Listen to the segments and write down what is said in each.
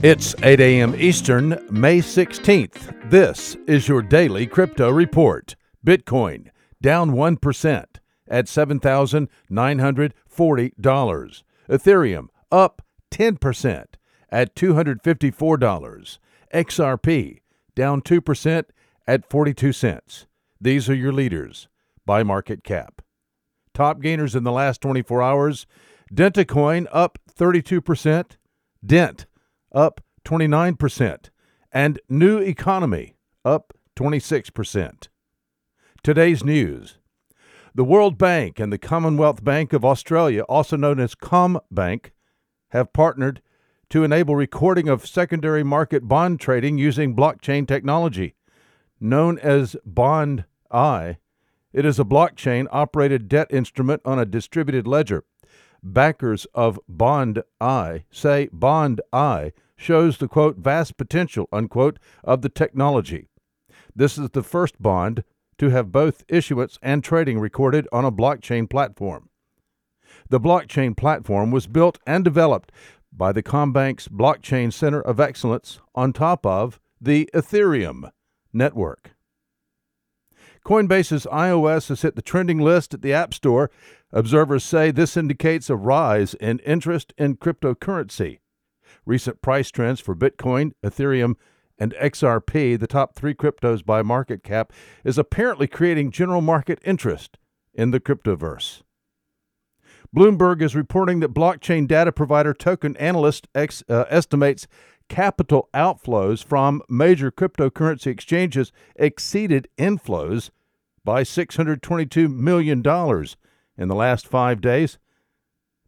It's 8 a.m. Eastern, May 16th. This is your daily crypto report. Bitcoin down 1% at $7,940. Ethereum up 10% at $254. XRP down 2% at 42 cents. These are your leaders by market cap. Top gainers in the last 24 hours Dentacoin up 32%, Dent up 29%, and New Economy up 26%. Today's news The World Bank and the Commonwealth Bank of Australia, also known as CommBank, have partnered to enable recording of secondary market bond trading using blockchain technology. Known as Bond I, it is a blockchain operated debt instrument on a distributed ledger. Backers of Bond I say Bond I shows the quote vast potential unquote of the technology. This is the first bond to have both issuance and trading recorded on a blockchain platform. The blockchain platform was built and developed by the CommBank's Blockchain Center of Excellence on top of the Ethereum network. Coinbase's iOS has hit the trending list at the App Store. Observers say this indicates a rise in interest in cryptocurrency. Recent price trends for Bitcoin, Ethereum, and XRP, the top three cryptos by market cap, is apparently creating general market interest in the cryptoverse. Bloomberg is reporting that blockchain data provider TokenAnalyst ex, uh, estimates capital outflows from major cryptocurrency exchanges exceeded inflows by $622 million in the last five days.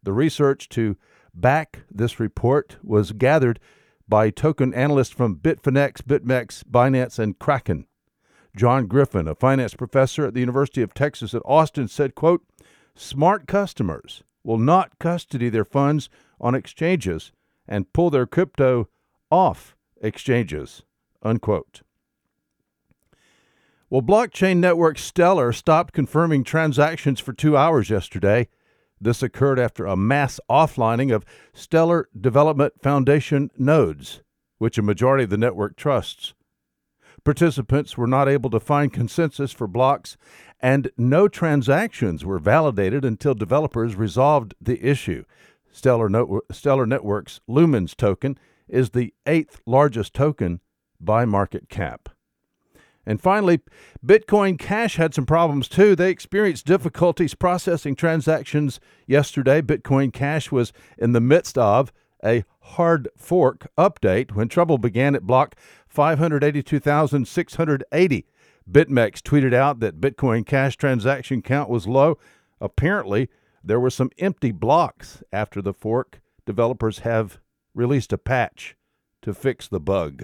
The research to back this report was gathered by token analysts from Bitfinex, BitMEX, Binance, and Kraken. John Griffin, a finance professor at the University of Texas at Austin, said, quote, Smart customers will not custody their funds on exchanges and pull their crypto off exchanges. Unquote. Well, blockchain network Stellar stopped confirming transactions for two hours yesterday. This occurred after a mass offlining of Stellar Development Foundation nodes, which a majority of the network trusts. Participants were not able to find consensus for blocks, and no transactions were validated until developers resolved the issue. Stellar, no- Stellar Networks Lumens token is the eighth largest token by market cap. And finally, Bitcoin Cash had some problems too. They experienced difficulties processing transactions yesterday. Bitcoin Cash was in the midst of a hard fork update when trouble began at block 582,680. BitMEX tweeted out that Bitcoin Cash transaction count was low. Apparently, there were some empty blocks after the fork. Developers have released a patch to fix the bug.